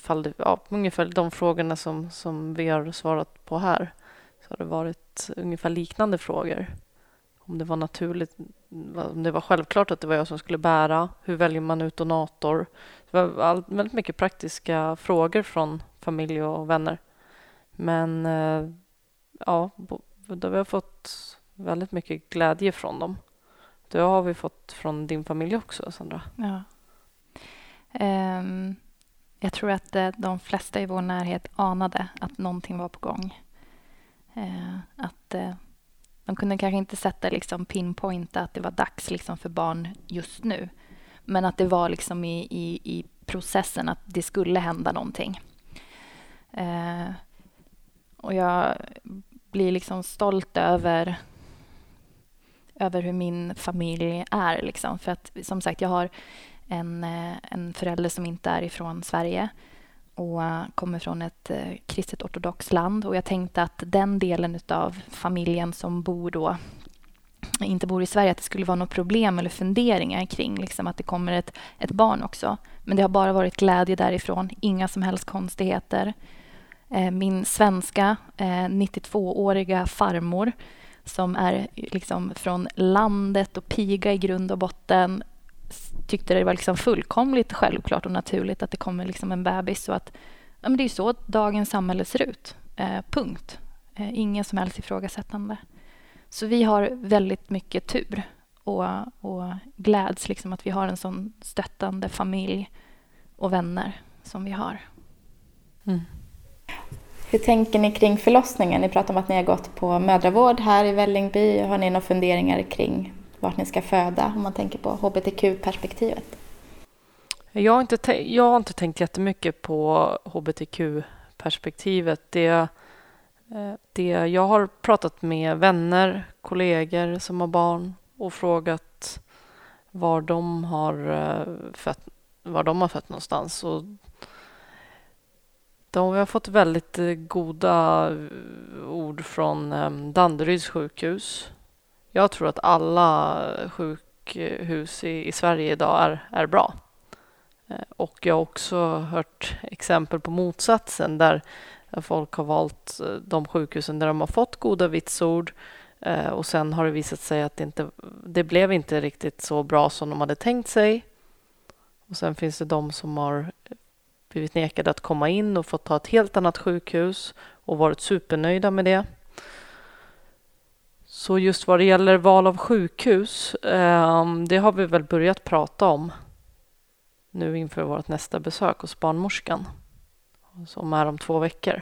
Fall det, ja, ungefär de frågorna som, som vi har svarat på här så har det varit ungefär liknande frågor. Om det var naturligt, om det var självklart att det var jag som skulle bära. Hur väljer man ut donator? Det var all, väldigt mycket praktiska frågor från familj och vänner. Men eh, ja, då har vi fått väldigt mycket glädje från dem. Det har vi fått från din familj också, Sandra. Ja. Um, jag tror att eh, de flesta i vår närhet anade att någonting var på gång. Eh, att eh, de kunde kanske inte sätta liksom pinpointa att det var dags liksom för barn just nu. Men att det var liksom i, i, i processen att det skulle hända någonting. Eh, och jag blir liksom stolt över, över hur min familj är. Liksom. För att som sagt, jag har en, eh, en förälder som inte är ifrån Sverige och kommer från ett eh, kristet ortodoxt land. Och jag tänkte att den delen av familjen som bor då inte bor i Sverige, att det skulle vara något problem eller funderingar kring liksom, att det kommer ett, ett barn också. Men det har bara varit glädje därifrån, inga som helst konstigheter. Eh, min svenska eh, 92-åriga farmor som är liksom från landet och piga i grund och botten tyckte det var liksom fullkomligt självklart och naturligt att det kommer liksom en bebis. Och att, ja, men det är så dagens samhälle ser ut. Eh, punkt. Eh, ingen som helst ifrågasättande. Så vi har väldigt mycket tur och, och gläds liksom att vi har en sån stöttande familj och vänner som vi har. Mm. Hur tänker ni kring förlossningen? Ni pratar om att ni har gått på mödravård här i Vällingby. Har ni några funderingar kring vart ni ska föda om man tänker på hbtq-perspektivet? Jag har, inte jag har inte tänkt jättemycket på hbtq-perspektivet. Det, eh, det, jag har pratat med vänner, kollegor som har barn och frågat var de har eh, fött, var de har fött någonstans. Och de, har fått väldigt eh, goda ord från Danderyds sjukhus jag tror att alla sjukhus i, i Sverige idag är, är bra. Eh, och jag har också hört exempel på motsatsen där folk har valt eh, de sjukhusen där de har fått goda vitsord eh, och sen har det visat sig att det inte det blev inte riktigt så bra som de hade tänkt sig. Och sen finns det de som har blivit nekade att komma in och fått ta ett helt annat sjukhus och varit supernöjda med det. Så just vad det gäller val av sjukhus, ehm, det har vi väl börjat prata om nu inför vårt nästa besök hos barnmorskan som är om två veckor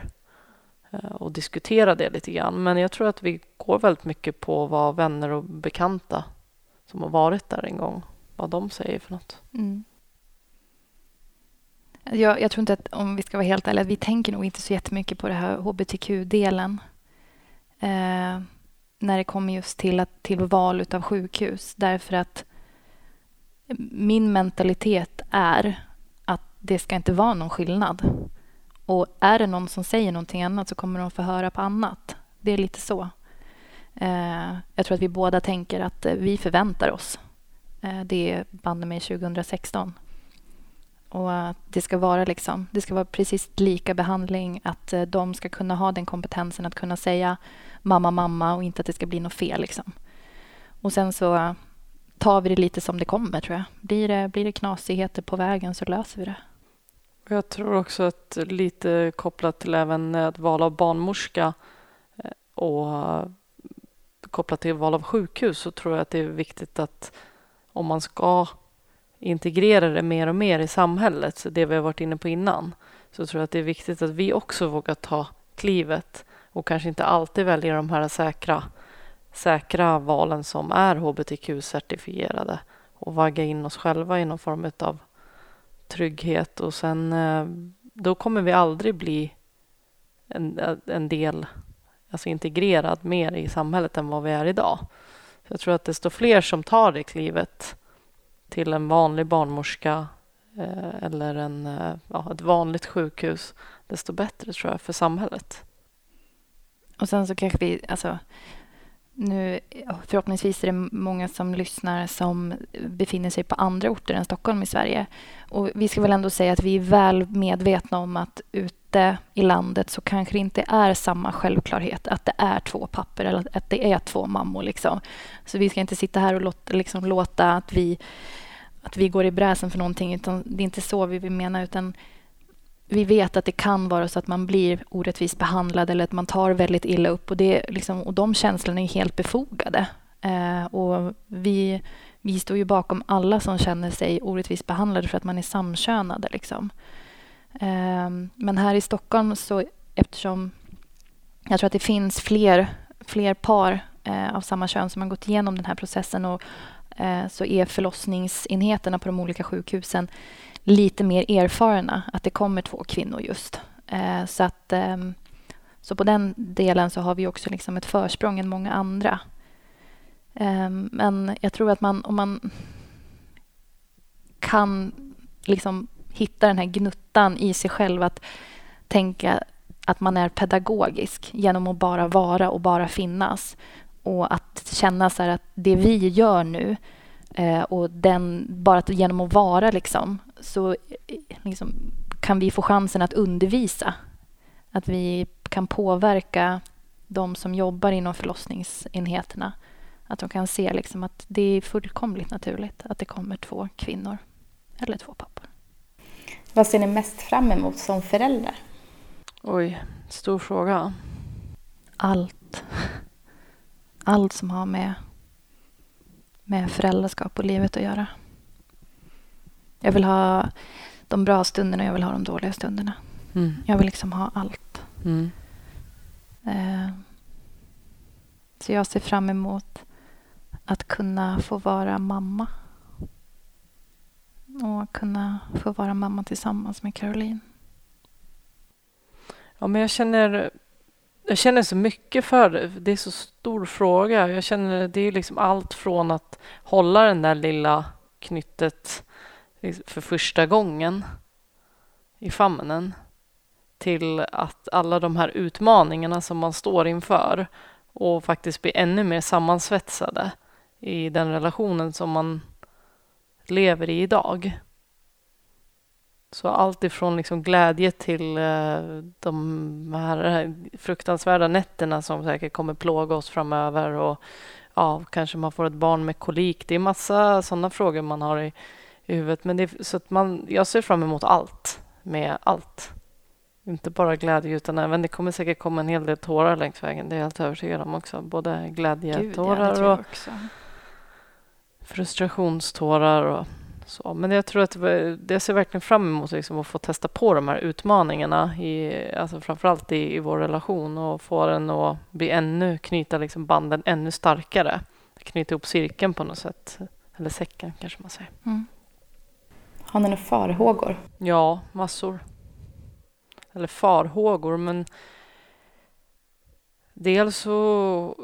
eh, och diskutera det lite grann. Men jag tror att vi går väldigt mycket på vad vänner och bekanta som har varit där en gång, vad de säger för något. Mm. Jag, jag tror inte att, om vi ska vara helt ärliga, vi tänker nog inte så jättemycket på det här hbtq-delen. Eh, när det kommer just till, att, till val av sjukhus. Därför att min mentalitet är att det ska inte vara någon skillnad. Och är det någon som säger någonting annat så kommer de få höra på annat. Det är lite så. Eh, jag tror att vi båda tänker att eh, vi förväntar oss. Eh, det är banne mig 2016. Och att det ska vara liksom, det ska vara precis lika behandling. Att eh, de ska kunna ha den kompetensen att kunna säga mamma, mamma och inte att det ska bli något fel. Liksom. Och sen så tar vi det lite som det kommer, tror jag. Blir det, blir det knasigheter på vägen så löser vi det. Jag tror också att lite kopplat till även ett val av barnmorska eh, och eh, kopplat till val av sjukhus så tror jag att det är viktigt att om man ska integrera det mer och mer i samhället, så det vi har varit inne på innan, så tror jag att det är viktigt att vi också vågar ta klivet och kanske inte alltid väljer de här säkra, säkra valen som är hbtq-certifierade och vagga in oss själva i någon form av trygghet och sen eh, då kommer vi aldrig bli en, en del, alltså integrerad mer i samhället än vad vi är idag. Så jag tror att desto fler som tar det klivet till en vanlig barnmorska eh, eller en, eh, ja, ett vanligt sjukhus, desto bättre tror jag för samhället. Och sen så kanske vi, alltså, nu förhoppningsvis är det många som lyssnar som befinner sig på andra orter än Stockholm i Sverige. Och vi ska väl ändå säga att vi är väl medvetna om att ute i landet så kanske det inte är samma självklarhet att det är två papper eller att det är två mammor. Liksom. Så vi ska inte sitta här och låta, liksom, låta att, vi, att vi går i bräsen för någonting. Utan det är inte så vi vill mena. utan vi vet att det kan vara så att man blir orättvist behandlad eller att man tar väldigt illa upp och, det, liksom, och de känslorna är helt befogade. Eh, och vi vi står ju bakom alla som känner sig orättvist behandlade för att man är samkönade. Liksom. Ehm, men här i Stockholm, så eftersom jag tror att det finns fler, fler par eh, av samma kön som har gått igenom den här processen och eh, så är förlossningsenheterna på de olika sjukhusen lite mer erfarna att det kommer två kvinnor just. Eh, så att ehm, så på den delen så har vi också liksom ett försprång än många andra. Ehm, men jag tror att man, om man kan liksom hitta den här gnuttan i sig själv att tänka att man är pedagogisk genom att bara vara och bara finnas och att känna så att det vi gör nu eh, och den, bara genom att vara liksom, så eh, liksom, kan vi få chansen att undervisa. Att vi kan påverka de som jobbar inom förlossningsenheterna. Att de kan se liksom att det är fullkomligt naturligt att det kommer två kvinnor eller två pappor. Vad ser ni mest fram emot som föräldrar? Oj, stor fråga. Allt. Allt som har med, med föräldraskap och livet att göra. Jag vill ha de bra stunderna och jag vill ha de dåliga stunderna. Mm. Jag vill liksom ha allt. Mm. Eh, så jag ser fram emot att kunna få vara mamma. Och kunna få vara mamma tillsammans med Caroline. Ja, men jag känner, jag känner så mycket för det. Det är så stor fråga. Jag känner det är liksom allt från att hålla den där lilla knyttet för första gången i famnen till att alla de här utmaningarna som man står inför och faktiskt bli ännu mer sammansvetsade i den relationen som man lever i idag. Så allt ifrån liksom glädje till eh, de här fruktansvärda nätterna som säkert kommer plåga oss framöver och ja, kanske man får ett barn med kolik. Det är massa sådana frågor man har i, i huvudet. Men det, så att man, jag ser fram emot allt med allt. Inte bara glädje utan även det kommer säkert komma en hel del tårar längs vägen. Det är jag helt övertygad om också. Både glädjetårar ja, och frustrationstårar och så. Men jag tror att det ser verkligen fram emot liksom att få testa på de här utmaningarna, i, alltså framförallt i, i vår relation och få den att bli ännu, knyta liksom banden ännu starkare. Knyta ihop cirkeln på något sätt. Eller säcken kanske man säger. Mm. Har ni några farhågor? Ja, massor. Eller farhågor, men dels så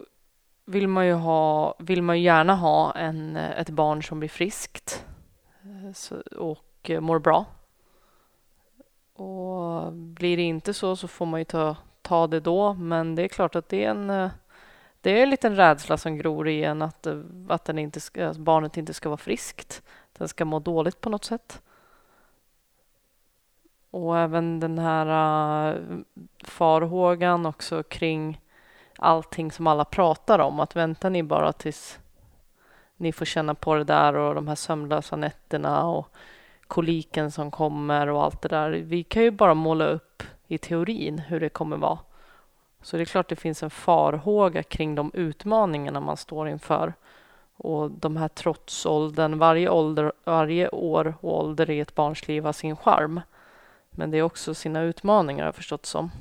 vill man ju, ha, vill man gärna ha en, ett barn som blir friskt eh, och eh, mår bra. Och blir det inte så så får man ju ta, ta det då, men det är klart att det är en eh, det är en liten rädsla som gror i en att, att, den inte ska, att barnet inte ska vara friskt. Den ska må dåligt på något sätt. Och även den här farhågan också kring allting som alla pratar om. Att väntar ni bara tills ni får känna på det där och de här sömnlösa nätterna och koliken som kommer och allt det där. Vi kan ju bara måla upp i teorin hur det kommer vara. Så det är klart det finns en farhåga kring de utmaningarna man står inför. Och de här trotsåldern, varje, ålder, varje år och ålder i ett barns liv har sin charm. Men det är också sina utmaningar har jag förstått som.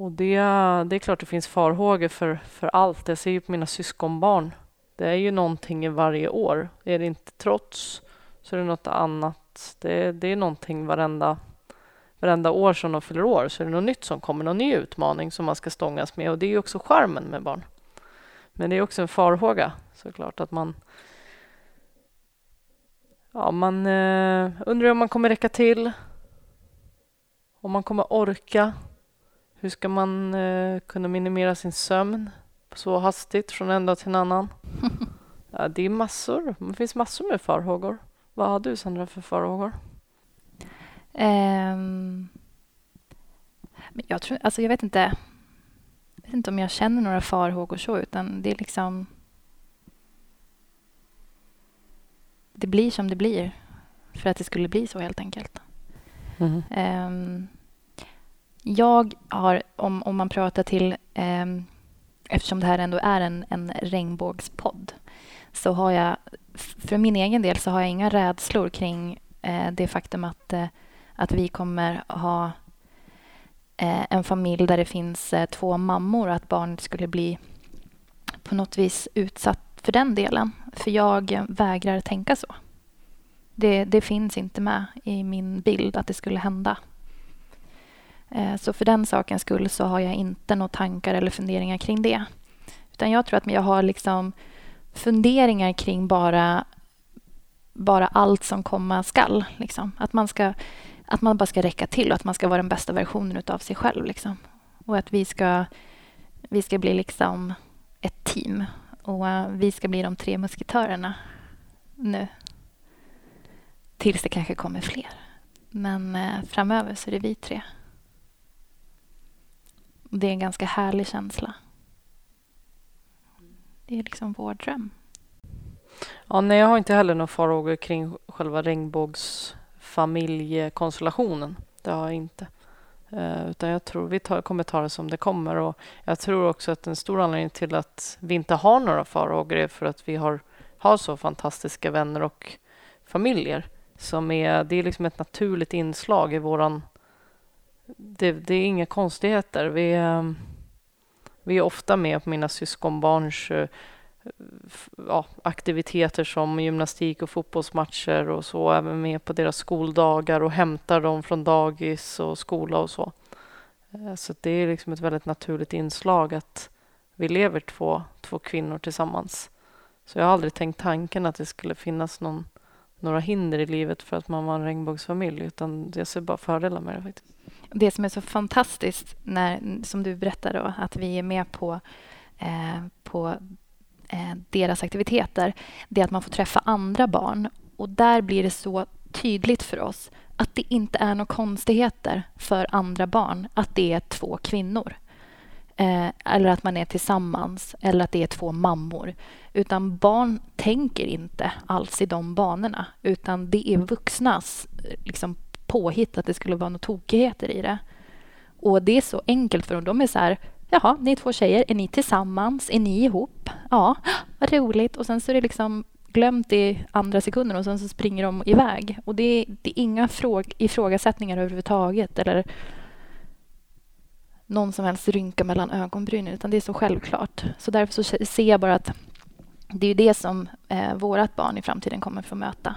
Och det, det är klart det finns farhågor för, för allt. Jag ser ju på mina syskonbarn. Det är ju någonting i varje år. Är det inte trots så är det något annat. Det, det är någonting varenda, varenda år som de fyller år så är det något nytt som kommer, någon ny utmaning som man ska stångas med och det är ju också charmen med barn. Men det är också en farhåga såklart att man Ja, man eh, undrar om man kommer räcka till. Om man kommer orka. Hur ska man eh, kunna minimera sin sömn så hastigt från en dag till en annan? ja, det är massor. Det finns massor med farhågor. Vad har du, Sandra, för farhågor? Um, jag, tror, alltså jag vet inte. Jag vet inte om jag känner några farhågor så, utan det är liksom det blir som det blir för att det skulle bli så helt enkelt. Mm. Um, jag har, om, om man pratar till, Eh, eftersom det här ändå är en, en regnbågspodd, så har jag, för min egen del, så har jag inga rädslor kring eh, det faktum att, eh, att vi kommer ha eh, en familj där det finns eh, två mammor och att barnet skulle bli på något vis utsatt för den delen. För jag vägrar tänka så. Det, det finns inte med i min bild att det skulle hända. Eh, så för den sakens skull så har jag inte några tankar eller funderingar kring det. Utan jag tror att jag har liksom funderingar kring bara, bara allt som komma skall. Liksom. Att, man ska, att man bara ska räcka till och att man ska vara den bästa versionen av sig själv. Liksom. Och att vi ska, vi ska bli liksom ett team. Och eh, vi ska bli de tre musketörerna nu. Tills det kanske kommer fler. Men eh, framöver så är det vi tre. Det är en ganska härlig känsla. Det är liksom vår dröm. Ja, nej, jag har inte heller några farhågor kring själva regnbågsfamiljekonstellationen. Det har jag inte. Eh, utan jag tror vi tar, kommer ta det som det kommer. Och jag tror också att en stor anledning till att vi inte har några farhågor är för att vi har, har så fantastiska vänner och familjer. Som är, det är liksom ett naturligt inslag i våran det, det, är inga konstigheter. Vi, ehm, vi är ofta med på mina syskonbarns eh, ja, aktiviteter som gymnastik och fotbollsmatcher och så. Även med på deras skoldagar och hämtar dem från dagis och skola och så. Eh, så det är liksom ett väldigt naturligt inslag att vi lever två, två kvinnor tillsammans. Så jag har aldrig tänkt tanken att det skulle finnas någon, några hinder i livet för att man var en regnbågsfamilj, utan jag ser bara fördelar med det faktiskt det som är så fantastiskt, när, som du berättade, då, att vi är med på, eh, på eh, deras aktiviteter, det är att man får träffa andra barn. Och där blir det så tydligt för oss att det inte är några konstigheter för andra barn att det är två kvinnor. Eh, eller att man är tillsammans, eller att det är två mammor. Utan barn tänker inte alls i de banorna, utan det är vuxnas eh, liksom, påhitt att det skulle vara några tokigheter i det. Och det är så enkelt för dem. De är så här, jaha, ni är två tjejer, är ni tillsammans? Är ni ihop? Ja, ah, vad roligt. Och sen så är det liksom glömt i andra sekunder och sen så springer de iväg. Och det är, det är inga fråg, ifrågasättningar överhuvudtaget eller någon som helst rynka mellan ögonbrynen, utan det är så självklart. Så därför så ser jag bara att det är det som eh, vårt barn i framtiden kommer få möta.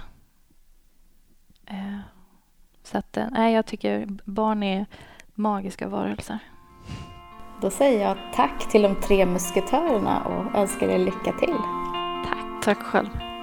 Eh, så att, eh, nej, jag tycker barn är magiska varelser. Då säger jag tack till de tre musketörerna och önskar er lycka till. Tack. Tack själv.